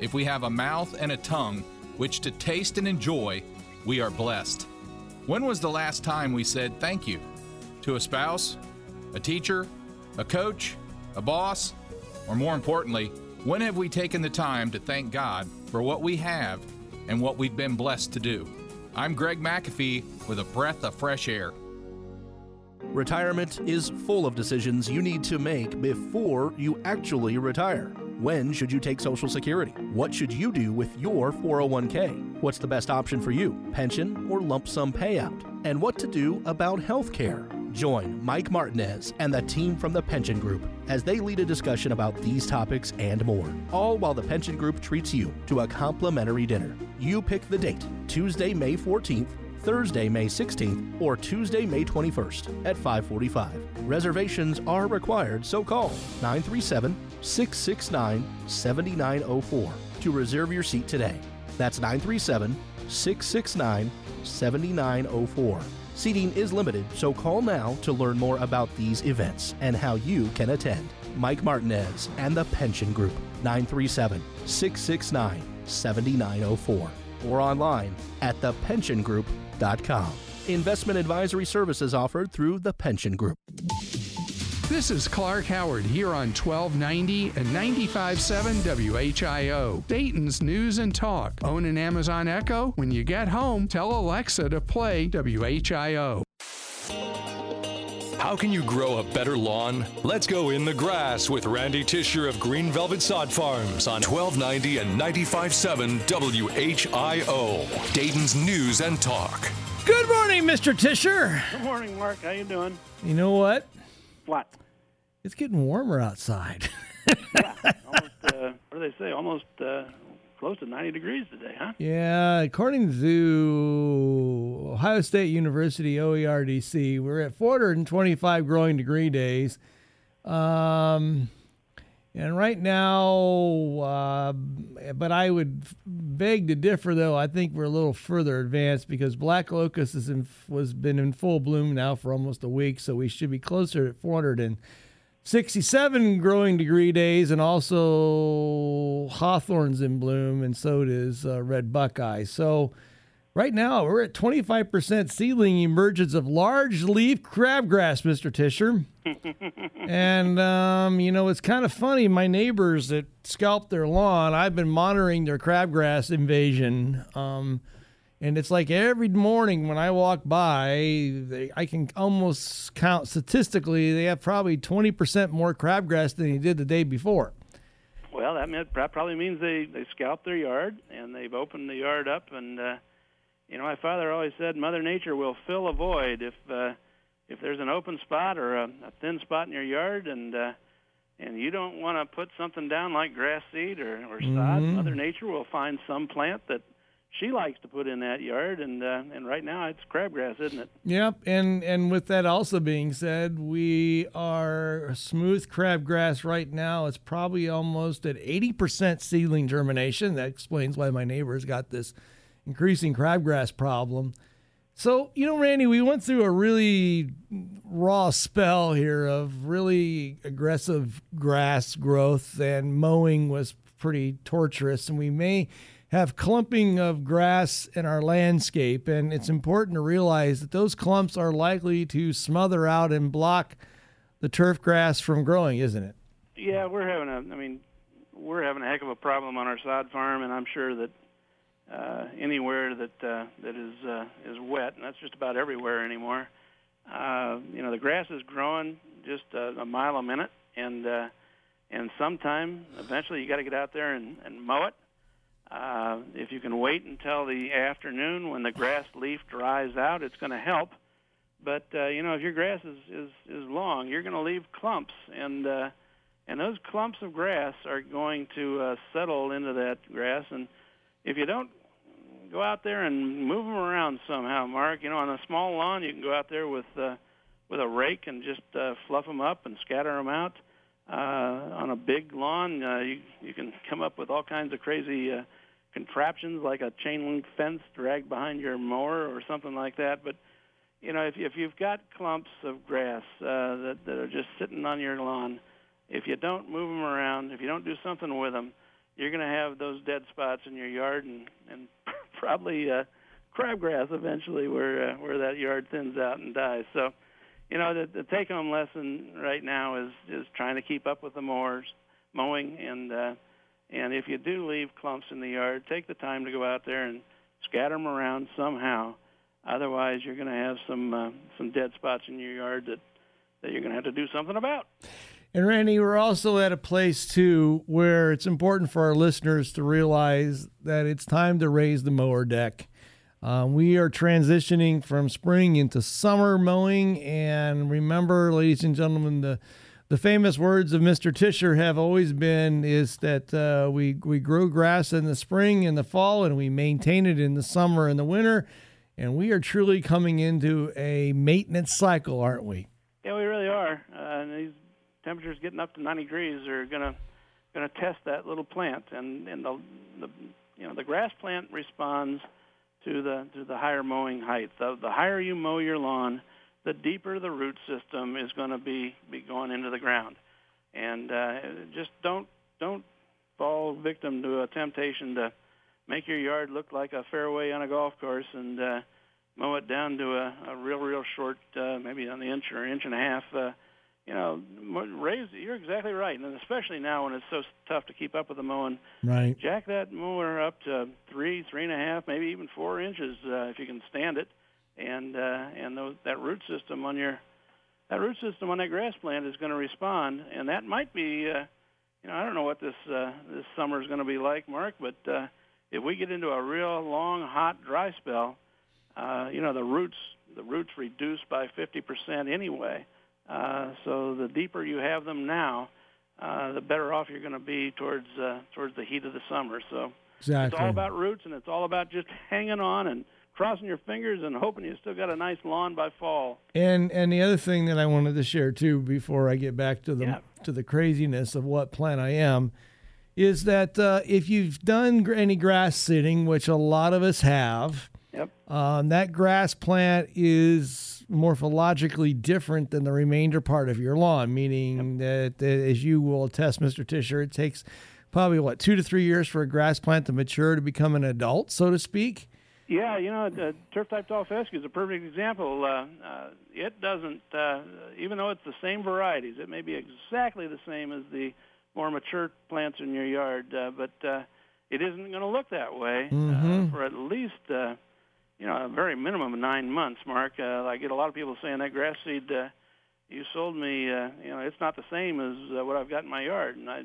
Speaker 21: If we have a mouth and a tongue which to taste and enjoy, we are blessed. When was the last time we said thank you? To a spouse, a teacher, a coach, a boss, or more importantly, when have we taken the time to thank God for what we have and what we've been blessed to do? I'm Greg McAfee with a breath of fresh air.
Speaker 22: Retirement is full of decisions you need to make before you actually retire. When should you take Social Security? What should you do with your 401k? What's the best option for you, pension or lump sum payout? And what to do about health care? Join Mike Martinez and the team from the Pension Group as they lead a discussion about these topics and more, all while the Pension Group treats you to a complimentary dinner. You pick the date Tuesday, May 14th. Thursday, May 16th, or Tuesday, May 21st at 545. Reservations are required, so call 937 669 7904 to reserve your seat today. That's 937 669 7904. Seating is limited, so call now to learn more about these events and how you can attend. Mike Martinez and the Pension Group, 937 669 7904, or online at thepensiongroup.com. Investment advisory services offered through the Pension Group.
Speaker 23: This is Clark Howard here on 1290 and 95.7 WHIO, Dayton's News and Talk. Own an Amazon Echo? When you get home, tell Alexa to play WHIO.
Speaker 3: How can you grow a better lawn? Let's go in the grass with Randy Tisher of Green Velvet Sod Farms on 1290 and 95.7 WHIO, Dayton's News and Talk.
Speaker 2: Good morning, Mr. Tisher.
Speaker 24: Good morning, Mark. How you doing?
Speaker 2: You know what?
Speaker 24: What?
Speaker 2: It's getting warmer outside.
Speaker 24: Almost. Uh, what do they say? Almost uh, close to 90 degrees today, huh?
Speaker 2: Yeah, according to Ohio State University OARDC, we're at 425 growing degree days. Um, and right now, uh, but I would beg to differ, though. I think we're a little further advanced because black locust has was been in full bloom now for almost a week, so we should be closer at 467 growing degree days, and also hawthorn's in bloom, and so does uh, red buckeye. So right now we're at 25% seedling emergence of large leaf crabgrass, Mr. Tisher. and um, you know it's kind of funny. My neighbors that scalp their lawn, I've been monitoring their crabgrass invasion. Um, and it's like every morning when I walk by, they, I can almost count statistically they have probably 20% more crabgrass than they did the day before.
Speaker 24: Well, that, meant, that probably means they they scalped their yard and they've opened the yard up. And uh, you know, my father always said, Mother Nature will fill a void if uh, if there's an open spot or a, a thin spot in your yard, and uh, and you don't want to put something down like grass seed or, or sod.
Speaker 2: Mhm.
Speaker 24: Mother Nature will find some plant that she likes to put in that yard, and uh, and right now it's crabgrass, isn't it?
Speaker 2: Yep, and and with that also being said, we are smooth crabgrass right now. It's probably almost at eighty percent seedling germination. That explains why my neighbors got this increasing crabgrass problem. So you know, Randy, we went through a really raw spell here of really aggressive grass growth, and mowing was pretty torturous, and we may have clumping of grass in our landscape, and it's important to realize that those clumps are likely to smother out and block the turf grass from growing, isn't it?
Speaker 24: Yeah, we're having a. I mean, we're having a heck of a problem on our sod farm, and I'm sure that uh, anywhere that uh, that is uh, is wet, and that's just about everywhere anymore. Uh, you know, the grass is growing just a, a mile a minute, and uh, and sometime eventually you got to get out there and, and mow it. Uh, if you can wait until the afternoon when the grass leaf dries out, it's going to help. But uh, you know, if your grass is is, is long, you're going to leave clumps, and uh, and those clumps of grass are going to uh, settle into that grass. And if you don't go out there and move them around somehow, Mark, you know, on a small lawn, you can go out there with uh, with a rake and just uh, fluff them up and scatter them out. Uh, on a big lawn, uh, you you can come up with all kinds of crazy uh, contraptions like a chain link fence dragged behind your mower or something like that. But you know, if, if you've got clumps of grass uh, that, that are just sitting on your lawn, if you don't move them around, if you don't do something with them, you're going to have those dead spots in your yard and, and probably uh, crabgrass eventually where uh, where that yard thins out and dies. So, you know, the, the take-home lesson right now is is trying to keep up with the mowers, mowing, and uh, and if you do leave clumps in the yard, take the time to go out there and scatter them around somehow. Otherwise, you're going to have some uh, some dead spots in your yard that that you're going to have to do something about.
Speaker 2: And Randy, we're also at a place too where it's important for our listeners to realize that it's time to raise the mower deck. Uh, we are transitioning from spring into summer mowing. And remember, ladies and gentlemen, the the famous words of Mr. Tisher have always been is that uh, we we grow grass in the spring and the fall, and we maintain it in the summer and the winter. And we are truly coming into a maintenance cycle, aren't we?
Speaker 24: Yeah, we really are. Uh, and these temperatures getting up to 90 degrees are gonna gonna test that little plant, and and the, the you know the grass plant responds to the to the higher mowing height. The the higher you mow your lawn, the deeper the root system is going to be be going into the ground, and uh, just don't don't fall victim to a temptation to make your yard look like a fairway on a golf course and uh, mow it down to a, a real real short, uh, maybe an inch or inch and a half. Uh, you know, raise. You're exactly right, and especially now when it's so tough to keep up with the mowing.
Speaker 2: Right.
Speaker 24: Jack that mower up to three, three and a half, maybe even four inches uh, if you can stand it, and uh, and those, that root system on your that root system on that grass plant is going to respond, and that might be, uh, you know, I don't know what this uh, this summer is going to be like, Mark, but uh, if we get into a real long, hot, dry spell, uh, you know, the roots the roots reduce by 50% anyway. Uh, so the deeper you have them now, uh, the better off you're going to be towards uh, towards the heat of the summer. So it's all about roots, and it's all about just hanging on and crossing your fingers and hoping you still got a nice lawn by fall.
Speaker 2: And and the other thing that I wanted to share too, before I get back to the to the craziness of what plant I am, is that uh, if you've done any grass sitting, which a lot of us have,
Speaker 24: Yep.
Speaker 2: um, that grass plant is morphologically different than the remainder part of your lawn. Meaning that, that, as you will attest, Mr. Tisher, it takes probably what two to three years for a grass plant to mature to become an adult, so to speak.
Speaker 24: Yeah, you know, the turf type tall fescue is a perfect example. Uh, uh, it doesn't, uh, even though it's the same varieties, it may be exactly the same as the more mature plants in your yard, uh, but uh, it isn't going to look that way
Speaker 2: Mhm.
Speaker 24: uh, for at least, uh, you know, a very minimum of nine months. Mark, uh, I get a lot of people saying that grass seed uh, you sold me, uh, you know, it's not the same as uh, what I've got in my yard, and I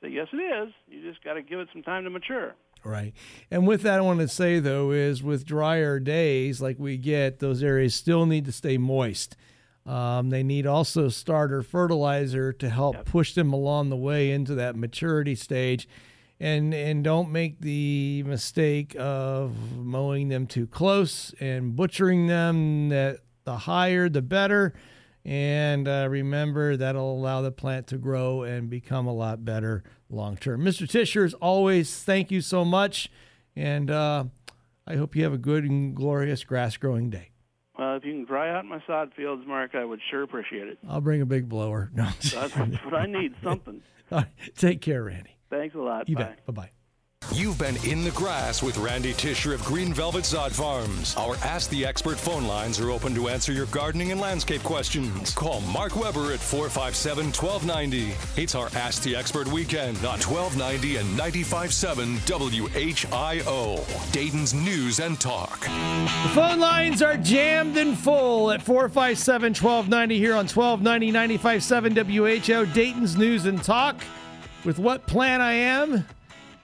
Speaker 24: say, yes, it is. You just got to give it some time to mature.
Speaker 2: Right. And with that, I want to say, though, is with drier days like we get, those areas still need to stay moist. Um, they need also starter fertilizer to help push them along the way into that maturity stage. And, and don't make the mistake of mowing them too close and butchering them. That the higher, the better. And uh, remember, that'll allow the plant to grow and become a lot better long term. Mr. Tisher, as always, thank you so much. And uh, I hope you have a good and glorious grass growing day.
Speaker 24: Well, if you can dry out my sod fields, Mark, I would sure appreciate it.
Speaker 2: I'll bring a big blower. No.
Speaker 24: That's what I need, something.
Speaker 2: Right. Take care, Randy.
Speaker 24: Thanks a lot.
Speaker 2: You
Speaker 24: Bye.
Speaker 2: bet. Bye bye.
Speaker 3: You've been in the grass with Randy Tisher of Green Velvet Sod Farms. Our Ask the Expert phone lines are open to answer your gardening and landscape questions. Call Mark Weber at 457 1290. It's our Ask the Expert weekend on 1290 and 957 WHIO. Dayton's News and Talk.
Speaker 2: The phone lines are jammed and full at 457 1290 here on 1290 957 WHIO, Dayton's News and Talk with What Plant I Am.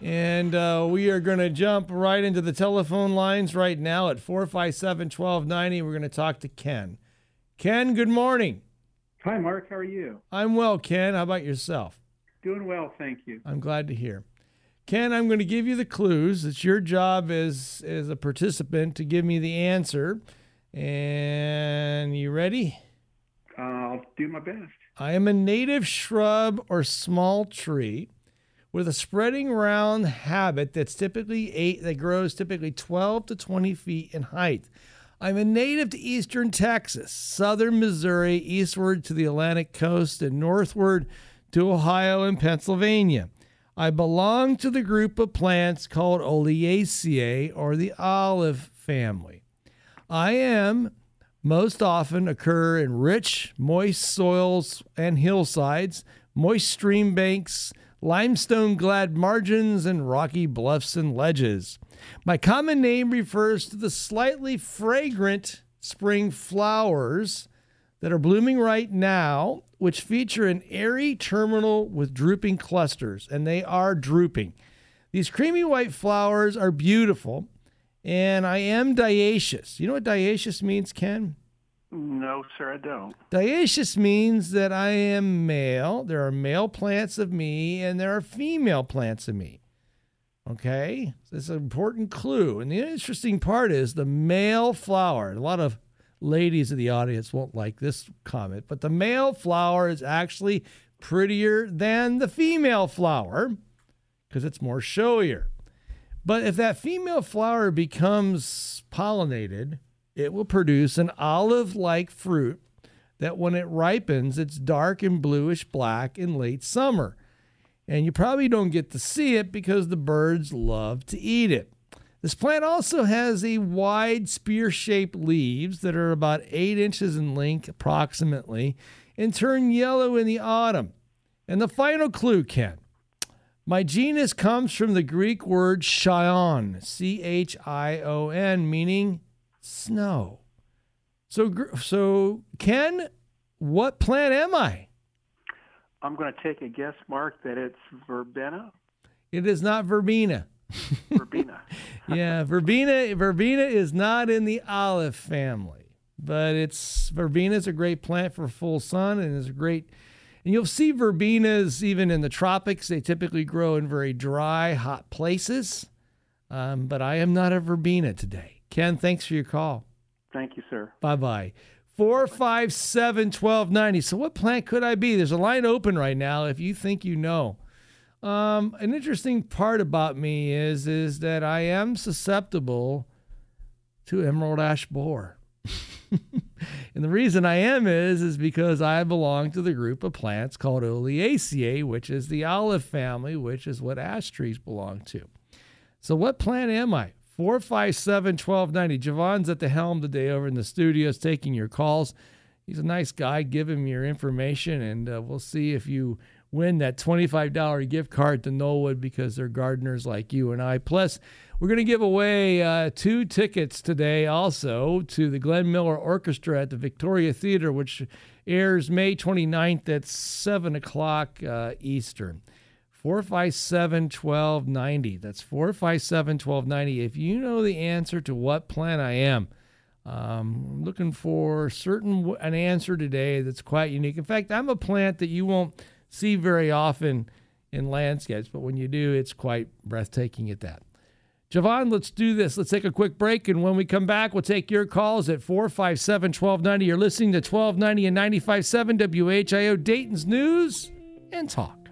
Speaker 2: And uh, we are going to jump right into the telephone lines right now at 457 1290. We're going to talk to Ken. Ken, good morning.
Speaker 25: Hi, Mark. How are you?
Speaker 2: I'm well, Ken. How about yourself?
Speaker 25: Doing well, thank you.
Speaker 2: I'm glad to hear. Ken, I'm going to give you the clues. It's your job as as a participant to give me the answer. And you ready?
Speaker 25: Uh, I'll do my best.
Speaker 2: I am a native shrub or small tree with a spreading round habit that's typically eight that grows typically 12 to 20 feet in height. I'm a native to eastern Texas, southern Missouri, eastward to the Atlantic coast, and northward to Ohio and Pennsylvania. I belong to the group of plants called Oleaceae or the olive family. I am most often occur in rich, moist soils and hillsides, moist stream banks, limestone glade margins, and rocky bluffs and ledges. My common name refers to the slightly fragrant spring flowers that are blooming right now, which feature an airy terminal with drooping clusters, and they are drooping. These creamy white flowers are beautiful And I am dioecious. You know what dioecious means, Ken?
Speaker 25: No, sir, I don't.
Speaker 2: Dioecious means that I am male. There are male plants of me, and there are female plants of me. Okay? That's an important clue. And the interesting part is the male flower. A lot of ladies in the audience won't like this comment, but the male flower is actually prettier than the female flower because it's more showier. But if that female flower becomes pollinated, it will produce an olive like fruit that when it ripens, it's dark and bluish black in late summer. And you probably don't get to see it because the birds love to eat it. This plant also has a wide spear shaped leaves that are about eight inches in length approximately and turn yellow in the autumn. And the final clue, Ken. My genus comes from the Greek word chion, C H I O N, meaning snow. So, so Ken, what plant am I?
Speaker 25: I'm going to take a guess, Mark, that it's verbena.
Speaker 2: It is not verbena.
Speaker 25: Verbena.
Speaker 2: yeah, verbena. Verbena is not in the olive family, but it's verbena is a great plant for full sun and is a great. And you'll see verbenas even in the tropics. They typically grow in very dry, hot places. Um, but I am not a verbena today. Ken, thanks for your call.
Speaker 25: Thank you, sir.
Speaker 2: Bye bye. 457 1290. So, what plant could I be? There's a line open right now if you think you know. Um, an interesting part about me is is that I am susceptible to emerald ash borer. and the reason I am is is because I belong to the group of plants called Oleaceae, which is the olive family, which is what ash trees belong to. So what plant am I? 457 1290. Javon's at the helm today over in the studios taking your calls. He's a nice guy. Give him your information, and uh, we'll see if you win that $25 gift card to Knollwood because they're gardeners like you and I. Plus, we're going to give away uh, two tickets today also to the Glenn Miller Orchestra at the Victoria Theater, which airs May 29th at 7 o'clock uh, Eastern. 457 1290. That's 457 1290. If you know the answer to what plant I am, um, I'm looking for certain an answer today that's quite unique. In fact, I'm a plant that you won't see very often in landscapes, but when you do, it's quite breathtaking at that. Javon, let's do this. Let's take a quick break, and when we come back, we'll take your calls at 457 1290. You're listening to 1290 and 95.7 WHIO Dayton's News and Talk.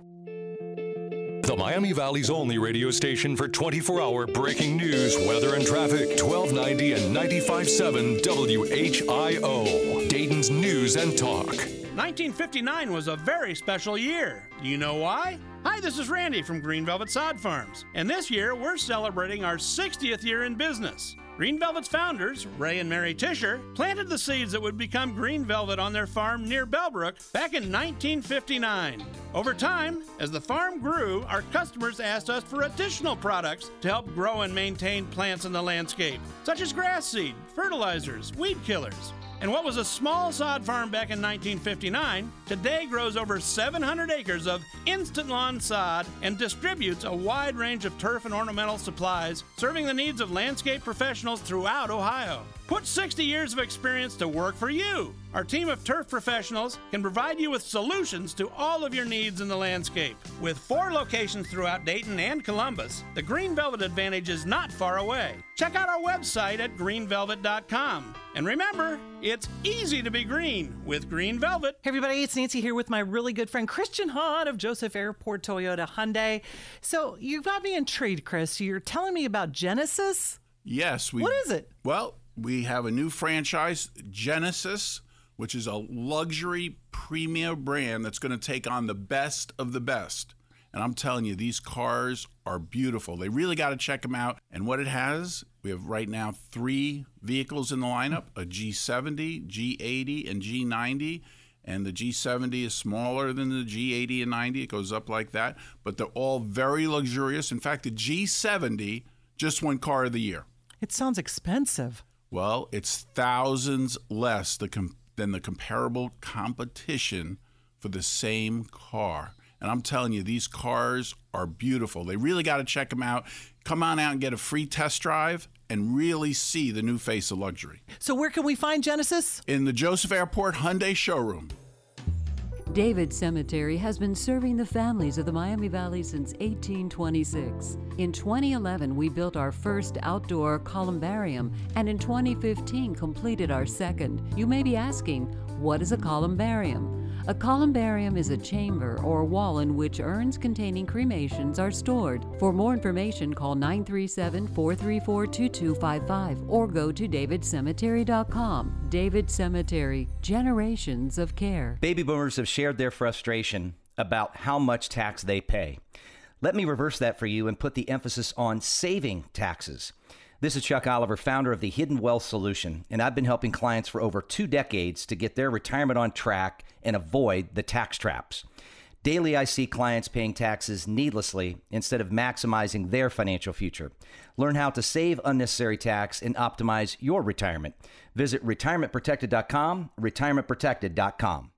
Speaker 3: The Miami Valley's only radio station for 24 hour breaking news, weather, and traffic. 1290 and 95.7 WHIO. Dayton's News and Talk.
Speaker 26: 1959 was a very special year. Do you know why? Hi, this is Randy from Green Velvet Sod Farms, and this year we're celebrating our 60th year in business. Green Velvet's founders, Ray and Mary Tisher, planted the seeds that would become Green Velvet on their farm near Bellbrook back in 1959. Over time, as the farm grew, our customers asked us for additional products to help grow and maintain plants in the landscape, such as grass seed, fertilizers, weed killers. And what was a small sod farm back in 1959 today grows over 700 acres of instant lawn sod and distributes a wide range of turf and ornamental supplies, serving the needs of landscape professionals throughout Ohio. Put 60 years of experience to work for you. Our team of turf professionals can provide you with solutions to all of your needs in the landscape. With four locations throughout Dayton and Columbus, the Green Velvet Advantage is not far away. Check out our website at greenvelvet.com. And remember, it's easy to be green with Green Velvet.
Speaker 27: Hey everybody, it's Nancy here with my really good friend Christian Hahn of Joseph Airport Toyota Hyundai. So you got me intrigued, Chris. You're telling me about Genesis?
Speaker 28: Yes. We,
Speaker 27: What is it?
Speaker 28: Well, we have a new franchise, Genesis, which is a luxury premium brand that's going to take on the best of the best. And I'm telling you, these cars are beautiful. They really got to check them out. And what it has, we have right now three vehicles in the lineup a G70, G80, and G90 and the G70 is smaller than the G80 and 90. It goes up like that, but they're all very luxurious. In fact, the G70 just won Car of the Year.
Speaker 27: It sounds expensive.
Speaker 28: Well, it's thousands less the com- than the comparable competition for the same car.
Speaker 21: And I'm telling you, these cars are beautiful. They really got to check them out. Come on out and get a free test drive and really see the new face of luxury.
Speaker 27: So, where can we find Genesis?
Speaker 21: In the Joseph Airport Hyundai showroom.
Speaker 29: David Cemetery has been serving the families of the Miami Valley since 1826. In 2011, we built our first outdoor columbarium, and in 2015, completed our second. You may be asking, what is a columbarium? A columbarium is a chamber or wall in which urns containing cremations are stored. For more information, call 937 434 2255 or go to davidcemetery.com. David Cemetery, generations of care.
Speaker 30: Baby boomers have shared their frustration about how much tax they pay. Let me reverse that for you and put the emphasis on saving taxes. This is Chuck Oliver, founder of the Hidden Wealth Solution, and I've been helping clients for over two decades to get their retirement on track and avoid the tax traps. Daily, I see clients paying taxes needlessly instead of maximizing their financial future. Learn how to save unnecessary tax and optimize your retirement. Visit retirementprotected.com, retirementprotected.com.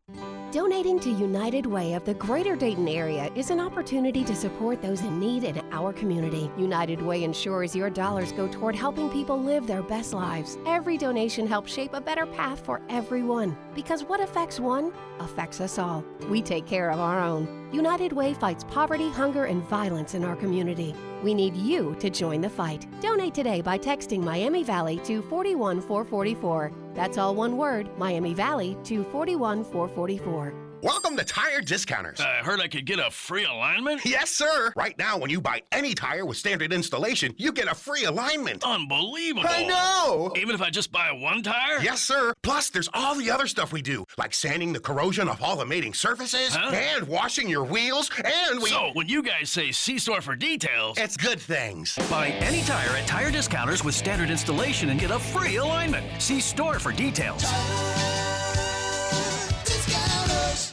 Speaker 31: Donating to United Way of the Greater Dayton area is an opportunity to support those in need in our community. United Way ensures your dollars go toward helping people live their best lives. Every donation helps shape a better path for everyone because what affects one affects us all. We take care of our own. United Way fights poverty, hunger, and violence in our community. We need you to join the fight. Donate today by texting Miami Valley to 41444. That's all one word, Miami Valley to 41444.
Speaker 7: Welcome to Tire Discounters.
Speaker 32: I heard I could get a free alignment?
Speaker 7: Yes, sir. Right now, when you buy any tire with standard installation, you get a free alignment.
Speaker 32: Unbelievable.
Speaker 7: I know.
Speaker 32: Even if I just buy one tire?
Speaker 7: Yes, sir. Plus, there's all the other stuff we do, like sanding the corrosion off all the mating surfaces
Speaker 32: Huh?
Speaker 7: and washing your wheels. And we.
Speaker 32: So, when you guys say See store for details,
Speaker 7: it's good things.
Speaker 32: buy any tire at Tire Discounters with standard installation and get a free alignment. See store for details.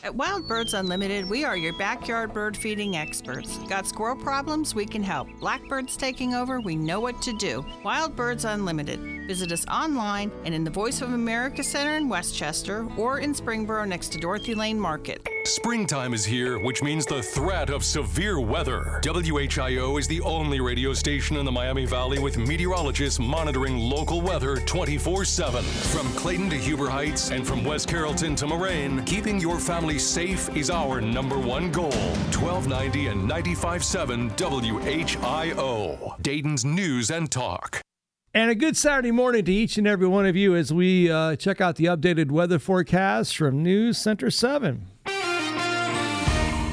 Speaker 16: At Wild Birds Unlimited, we are your backyard bird feeding experts. Got squirrel problems? We can help. Blackbirds taking over? We know what to do. Wild Birds Unlimited. Visit us online and in the Voice of America Center in West Chester or in Springboro next to Dorothy Lane Market.
Speaker 3: Springtime is here, which means the threat of severe weather. WHIO is the only radio station in the Miami Valley with meteorologists monitoring local weather 24 7. From Clayton to Huber Heights and from West Carrollton to Moraine, keeping your family safe is our number one goal. 1290 and 95.7 WHIO, Dayton's News and Talk.
Speaker 2: And a good Saturday morning to each and every one of you as we uh, check out the updated weather forecast from News Center 7.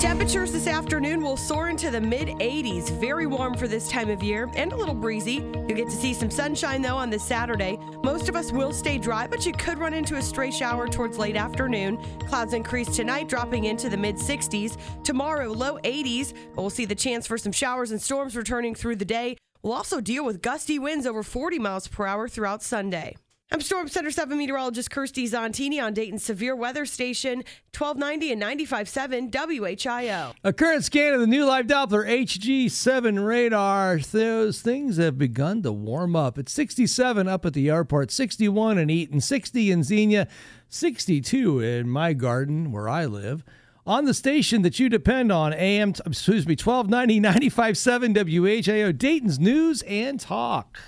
Speaker 6: Temperatures this afternoon will soar into the mid 80s. Very warm for this time of year and a little breezy. You'll get to see some sunshine though on this Saturday. Most of us will stay dry, but you could run into a stray shower towards late afternoon. Clouds increase tonight, dropping into the mid 60s. Tomorrow, low 80s. We'll see the chance for some showers and storms returning through the day. We'll also deal with gusty winds over 40 miles per hour throughout Sunday. I'm Storm Center 7 meteorologist Kirstie Zontini on Dayton's severe weather station 1290 and 95.7 WHIO.
Speaker 2: A current scan of the new live Doppler HG7 radar. Those things have begun to warm up. It's 67 up at the airport, 61 in Eaton, 60 in Xenia, 62 in my garden where I live. On the station that you depend on, AM, excuse me, 1290, 95.7 WHIO, Dayton's News and Talk.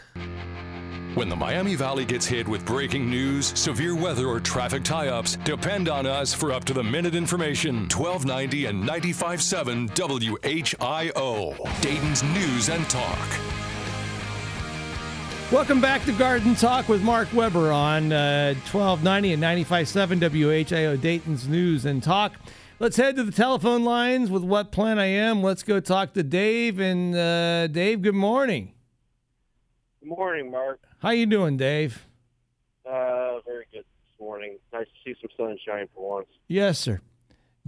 Speaker 3: When the Miami Valley gets hit with breaking news, severe weather, or traffic tie ups, depend on us for up to the minute information. 1290 and 95.7 WHIO, Dayton's News and Talk.
Speaker 2: Welcome back to Garden Talk with Mark Weber on uh, 1290 and 95.7 WHIO Dayton's News and Talk. Let's head to the telephone lines with What Plant I Am. Let's go talk to Dave. And uh, Dave, good morning.
Speaker 33: Good morning, Mark.
Speaker 2: How you doing, Dave?
Speaker 33: Uh, very good this morning. Nice to see some sunshine for once.
Speaker 2: Yes, sir.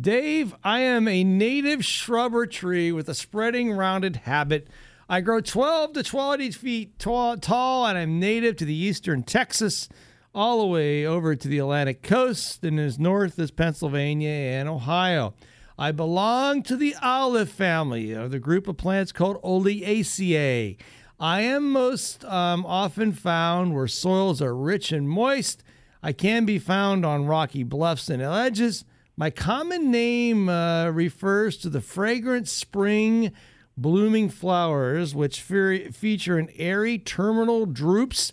Speaker 2: Dave, I am a native shrubber tree with a spreading rounded habit. I grow 12 to 20 feet tall, tall, and I'm native to the eastern Texas, all the way over to the Atlantic coast, and as north as Pennsylvania and Ohio. I belong to the olive family of the group of plants called Oleaceae. I am most um, often found where soils are rich and moist. I can be found on rocky bluffs and ledges, My common name uh, refers to the fragrant spring blooming flowers, which fe- feature an airy terminal drupes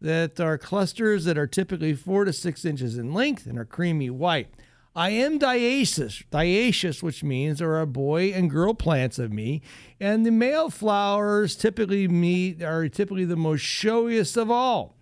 Speaker 2: that are clusters that are typically four to six inches in length and are creamy white. I am dioecious, dioecious, which means there are boy and girl plants of me, and the male flowers typically meet are typically the most showiest of all.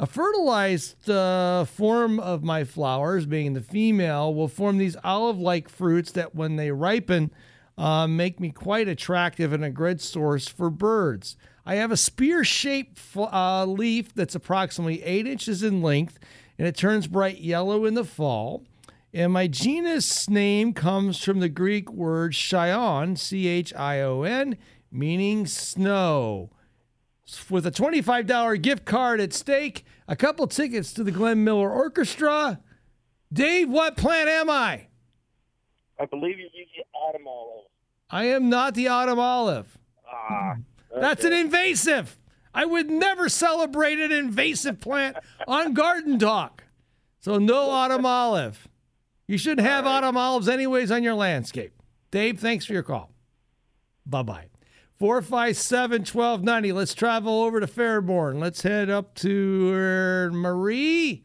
Speaker 2: A fertilized uh, form of my flowers, being the female, will form these olive-like fruits that, when they ripen, uh, make me quite attractive and a good source for birds. I have a spear-shaped uh, leaf that's approximately eight inches in length, and it turns bright yellow in the fall. And my genus name comes from the Greek word chion, C H I O N, meaning snow. With a $25 gift card at stake, a couple tickets to the Glenn Miller Orchestra. Dave, what plant am I?
Speaker 33: I believe you use the autumn olive.
Speaker 2: I am not the autumn olive.
Speaker 33: Ah,
Speaker 2: That's an invasive. I would never celebrate an invasive plant on Garden Talk. So no autumn olive. You shouldn't have autumn olives anyways on your landscape. Dave, thanks for your call. Bye bye. 457 1290. Let's travel over to Fairborn. Let's head up to uh, Marie.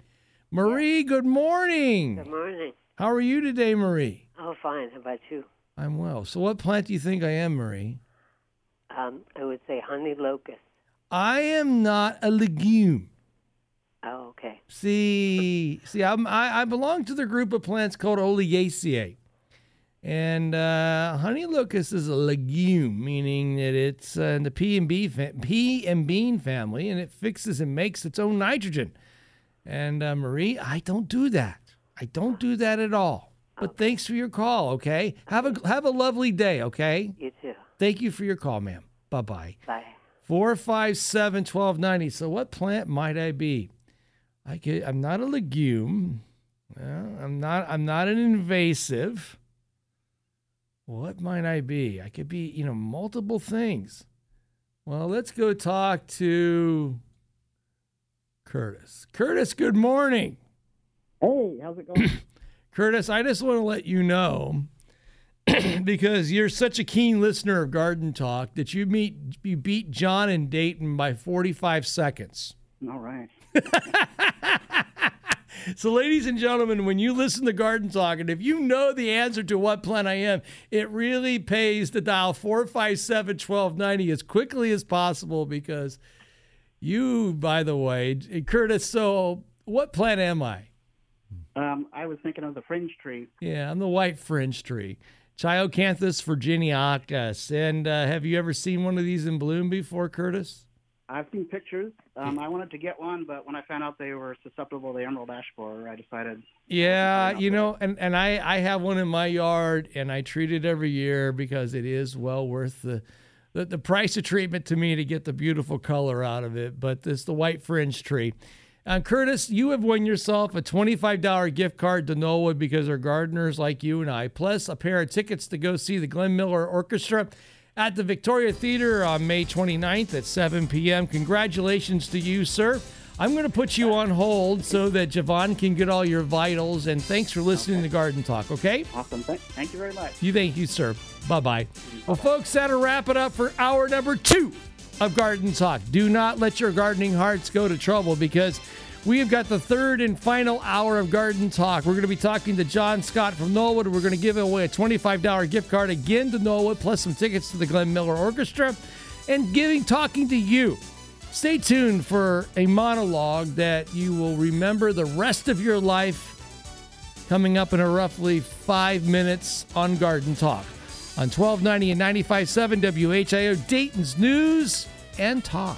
Speaker 2: Marie, good morning.
Speaker 34: Good morning.
Speaker 2: How are you today, Marie?
Speaker 34: Oh, fine. How about you?
Speaker 2: I'm well. So, what plant do you think I am, Marie?
Speaker 34: Um, I would say honey locust.
Speaker 2: I am not a legume.
Speaker 34: Oh, okay.
Speaker 2: See, see, I'm, I, I belong to the group of plants called Oleaceae. And uh, honey locust is a legume, meaning that it's uh, in the pea and, bee fa- pea and bean family, and it fixes and makes its own nitrogen. And uh, Marie, I don't do that. I don't do that at all. But thanks for your call. Okay, have a have a lovely day. Okay.
Speaker 34: You too.
Speaker 2: Thank you for your call, ma'am. Bye bye.
Speaker 34: Bye.
Speaker 2: Four five seven twelve ninety. So what plant might I be? I get, I'm not a legume. Well, I'm not. I'm not an invasive. What might I be? I could be, you know, multiple things. Well, let's go talk to Curtis. Curtis, good morning.
Speaker 35: Hey, how's it going?
Speaker 2: Curtis, I just want to let you know because you're such a keen listener of Garden Talk that you meet you beat John and Dayton by 45 seconds.
Speaker 35: All right.
Speaker 2: So, ladies and gentlemen, when you listen to Garden Talk, and if you know the answer to what plant I am, it really pays to dial 457 1290 as quickly as possible because you, by the way, Curtis, so what plant am I?
Speaker 35: Um, I was thinking of the fringe tree.
Speaker 2: Yeah, I'm the white fringe tree. Chionanthus virginicus. And uh, have you ever seen one of these in bloom before, Curtis?
Speaker 35: I've seen pictures. Um, I wanted to get one, but when I found out they were susceptible to the emerald ash borer, I decided.
Speaker 2: Yeah, you know, and, and I, I have one in my yard and I treat it every year because it is well worth the, the, the price of treatment to me to get the beautiful color out of it. But this the white fringe tree. Uh, Curtis, you have won yourself a $25 gift card to Knollwood because they're gardeners like you and I, plus a pair of tickets to go see the Glenn Miller Orchestra at the Victoria Theater on May 29th at 7 p.m. Congratulations to you, sir. I'm going to put you on hold so that Javon can get all your vitals. And thanks for listening to Garden Talk, okay?
Speaker 35: Awesome. Thank, thank you very much.
Speaker 2: You thank you, sir. Bye bye. Well, folks, that'll wrap it up for hour number two of Garden Talk. Do not let your gardening hearts go to trouble because we have got the third and final hour of Garden Talk. We're going to be talking to John Scott from Knollwood. We're going to give away a $25 gift card again to Knollwood, plus some tickets to the Glenn Miller Orchestra, and giving talking to you. Stay tuned for a monologue that you will remember the rest of your life coming up in a roughly five minutes on Garden Talk on 1290 and 95.7 WHIO Dayton's News and Talk.